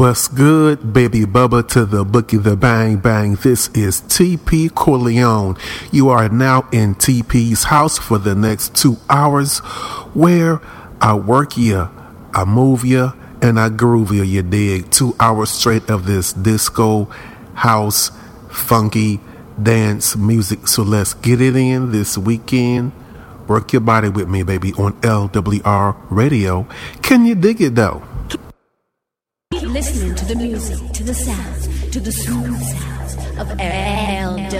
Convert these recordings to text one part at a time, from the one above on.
What's good, baby Bubba to the bookie, the bang bang. This is TP Corleone. You are now in TP's house for the next two hours where I work you, I move you, and I groove you, you dig. Two hours straight of this disco, house, funky, dance music. So let's get it in this weekend. Work your body with me, baby, on LWR radio. Can you dig it though? Listening to the music, to the sounds, to the smooth sounds of LWR.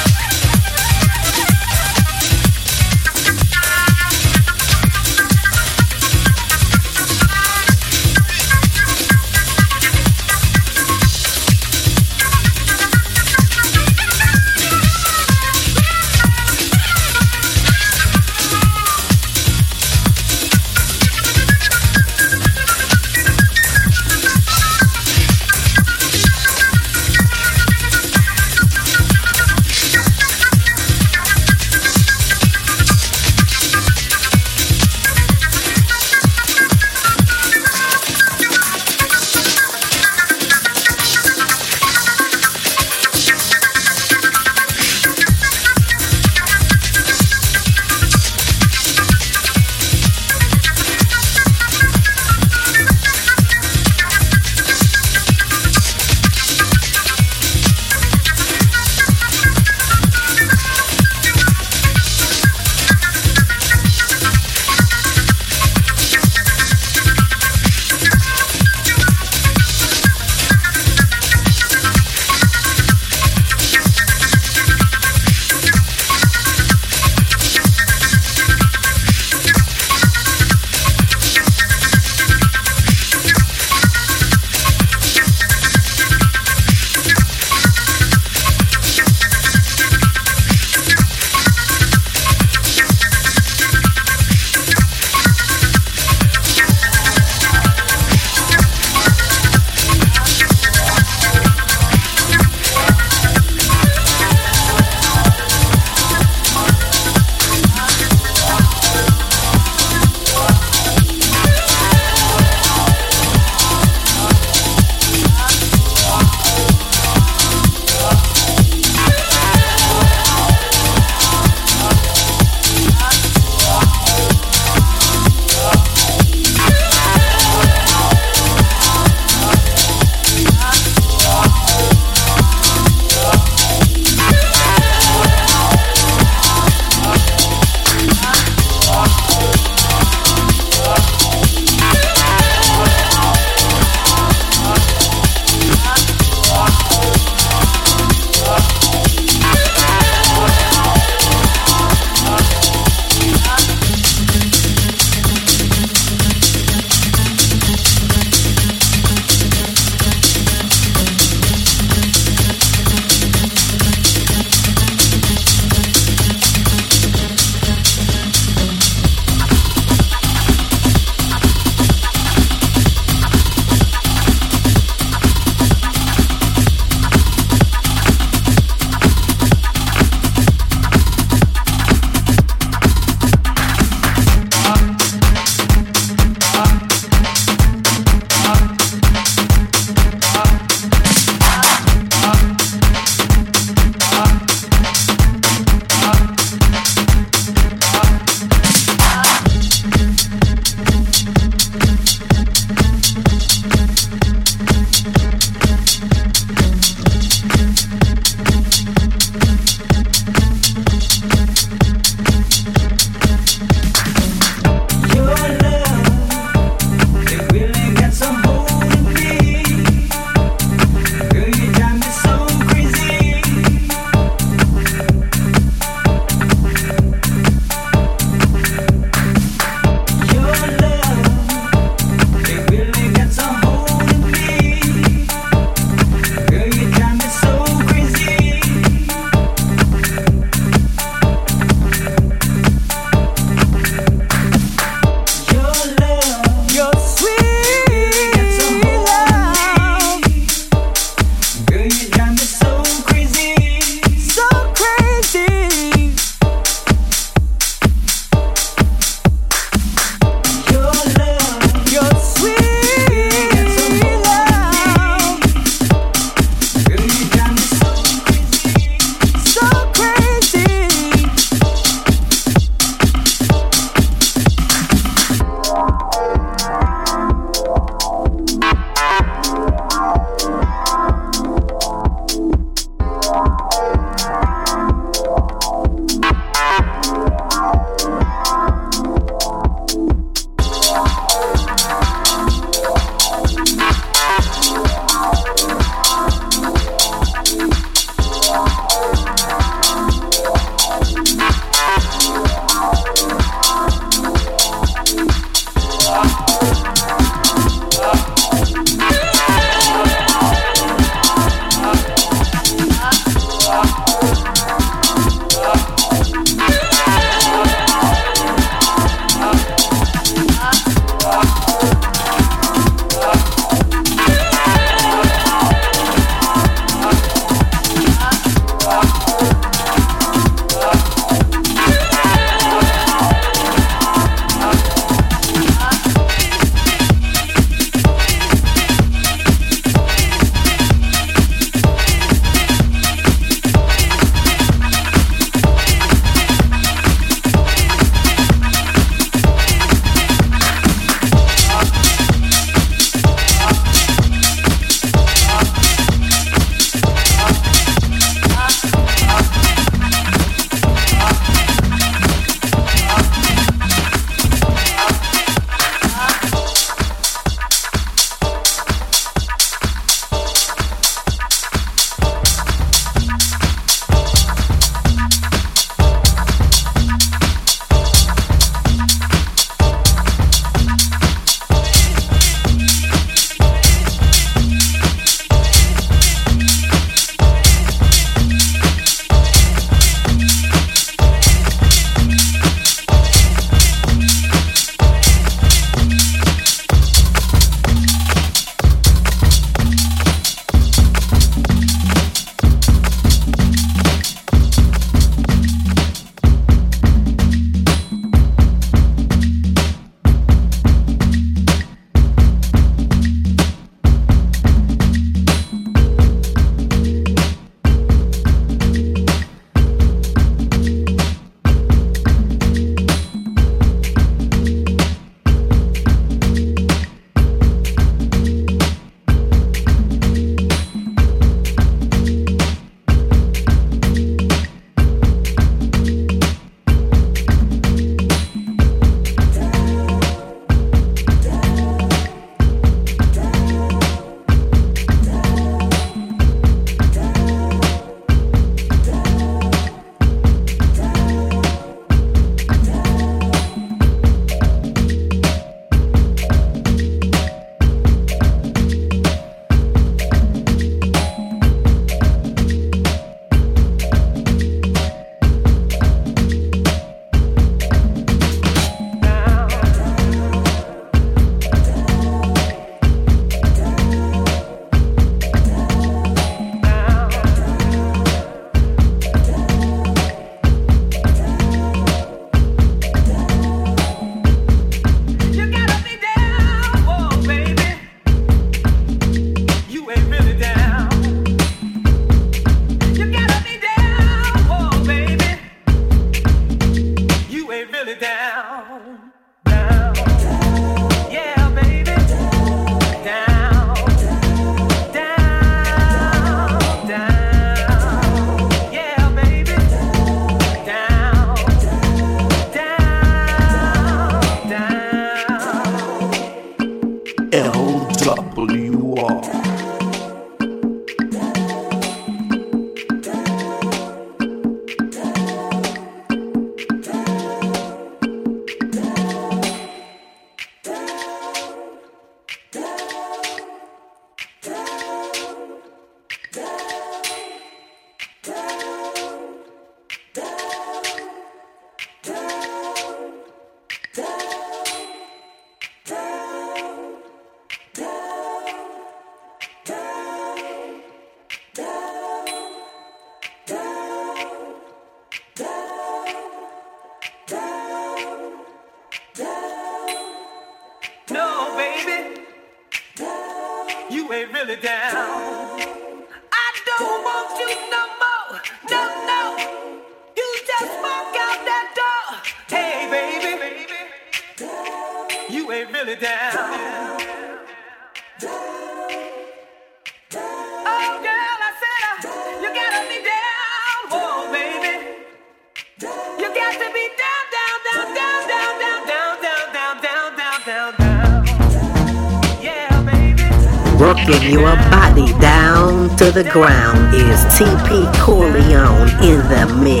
The ground is TP Corleone in the mix.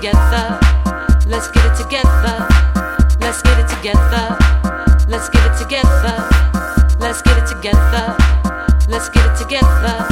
together. Let's get it together. Let's get it together. Let's get it together. Let's get it together. Let's get it together.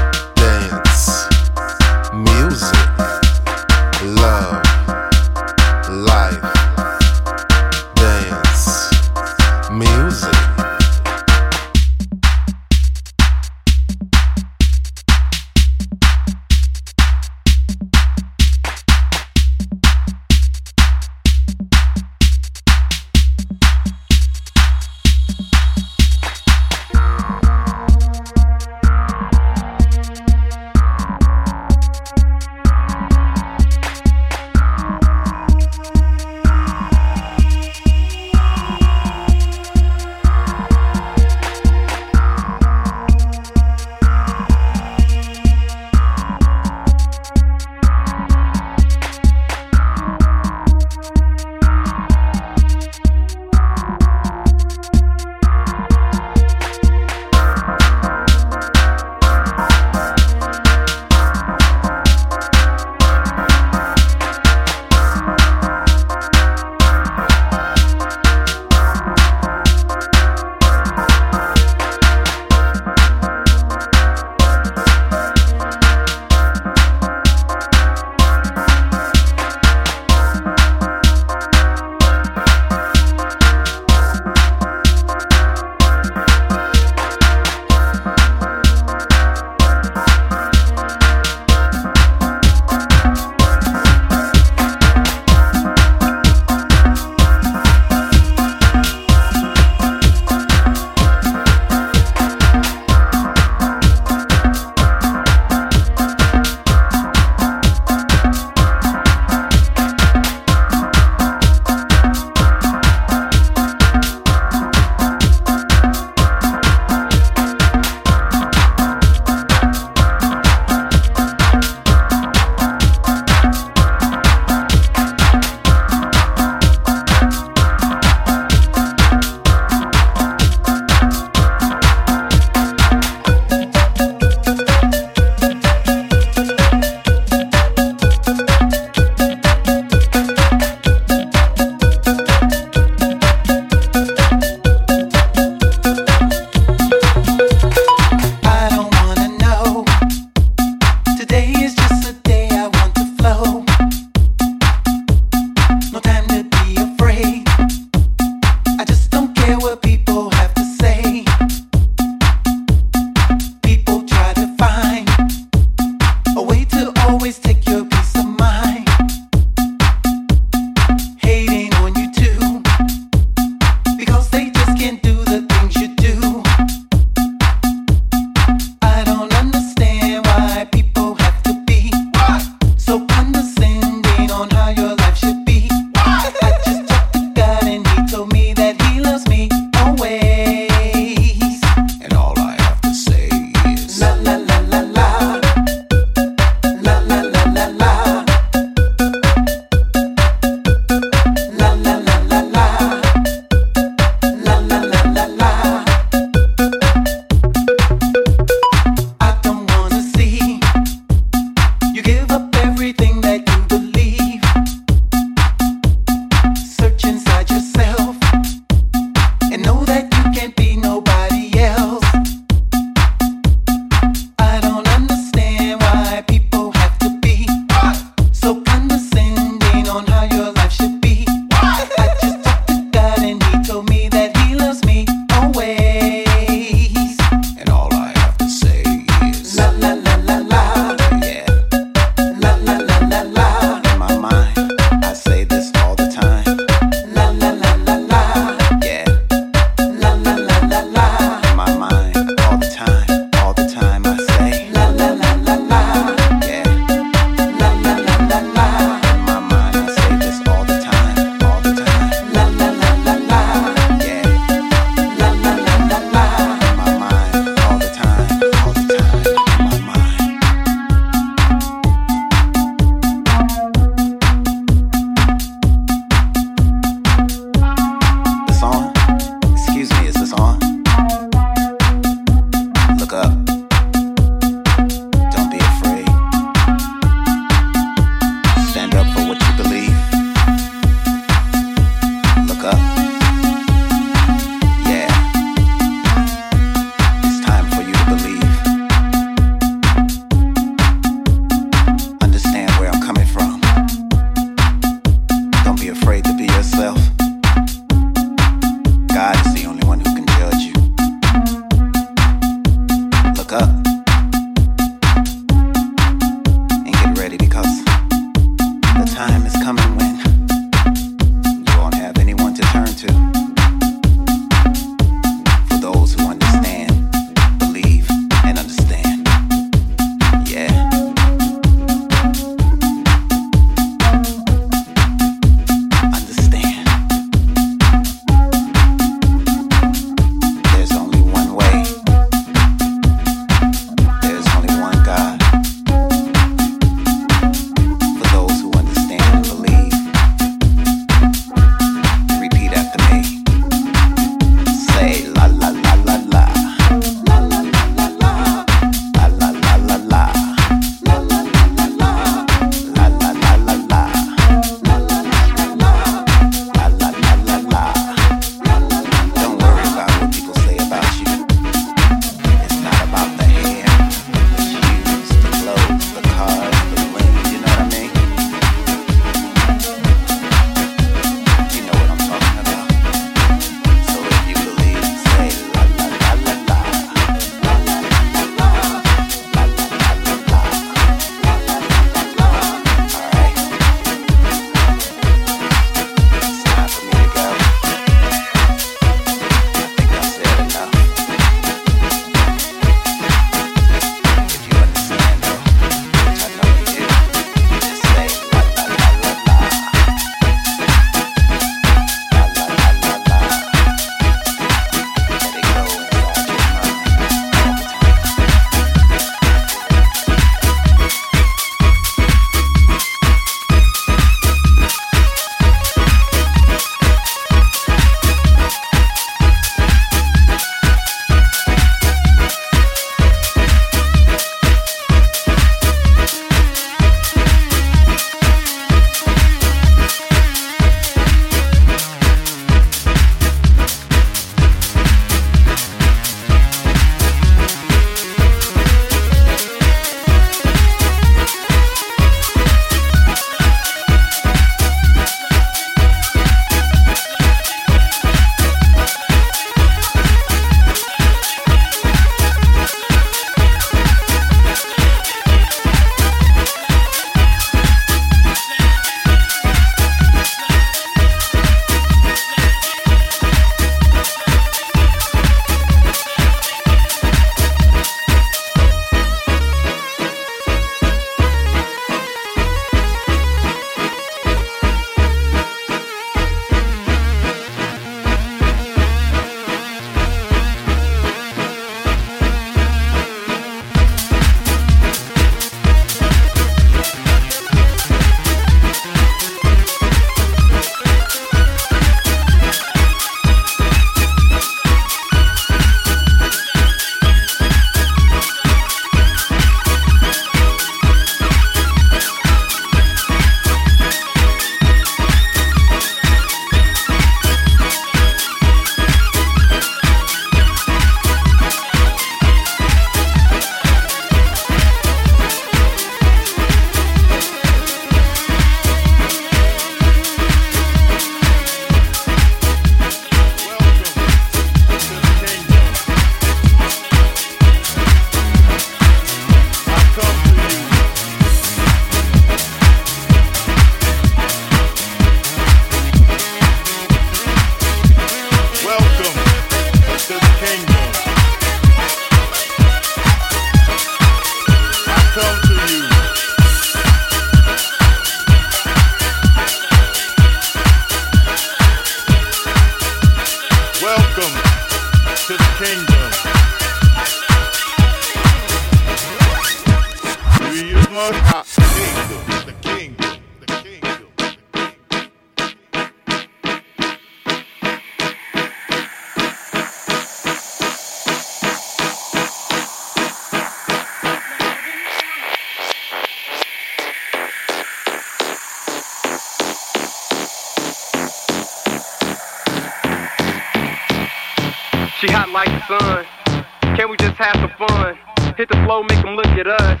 Hit the flow, make them look at us.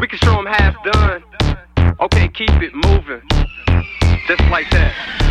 We can show them half done. Okay, keep it moving. Just like that.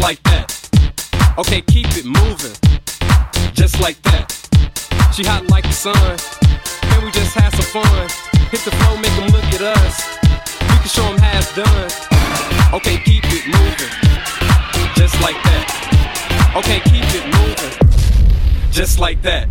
Like that. Okay, keep it moving. Just like that. She hot like the sun. Can we just have some fun? Hit the flow, make them look at us. We can show them how it's done. Okay, keep it moving. Just like that. Okay, keep it moving just like that.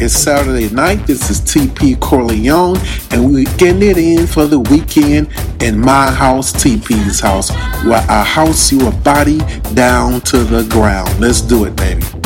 It's Saturday night. This is TP Corleone, and we're getting it in for the weekend in my house, TP's house, where I house your body down to the ground. Let's do it, baby.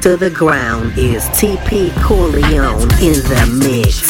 To the ground is TP Corleone in the mix.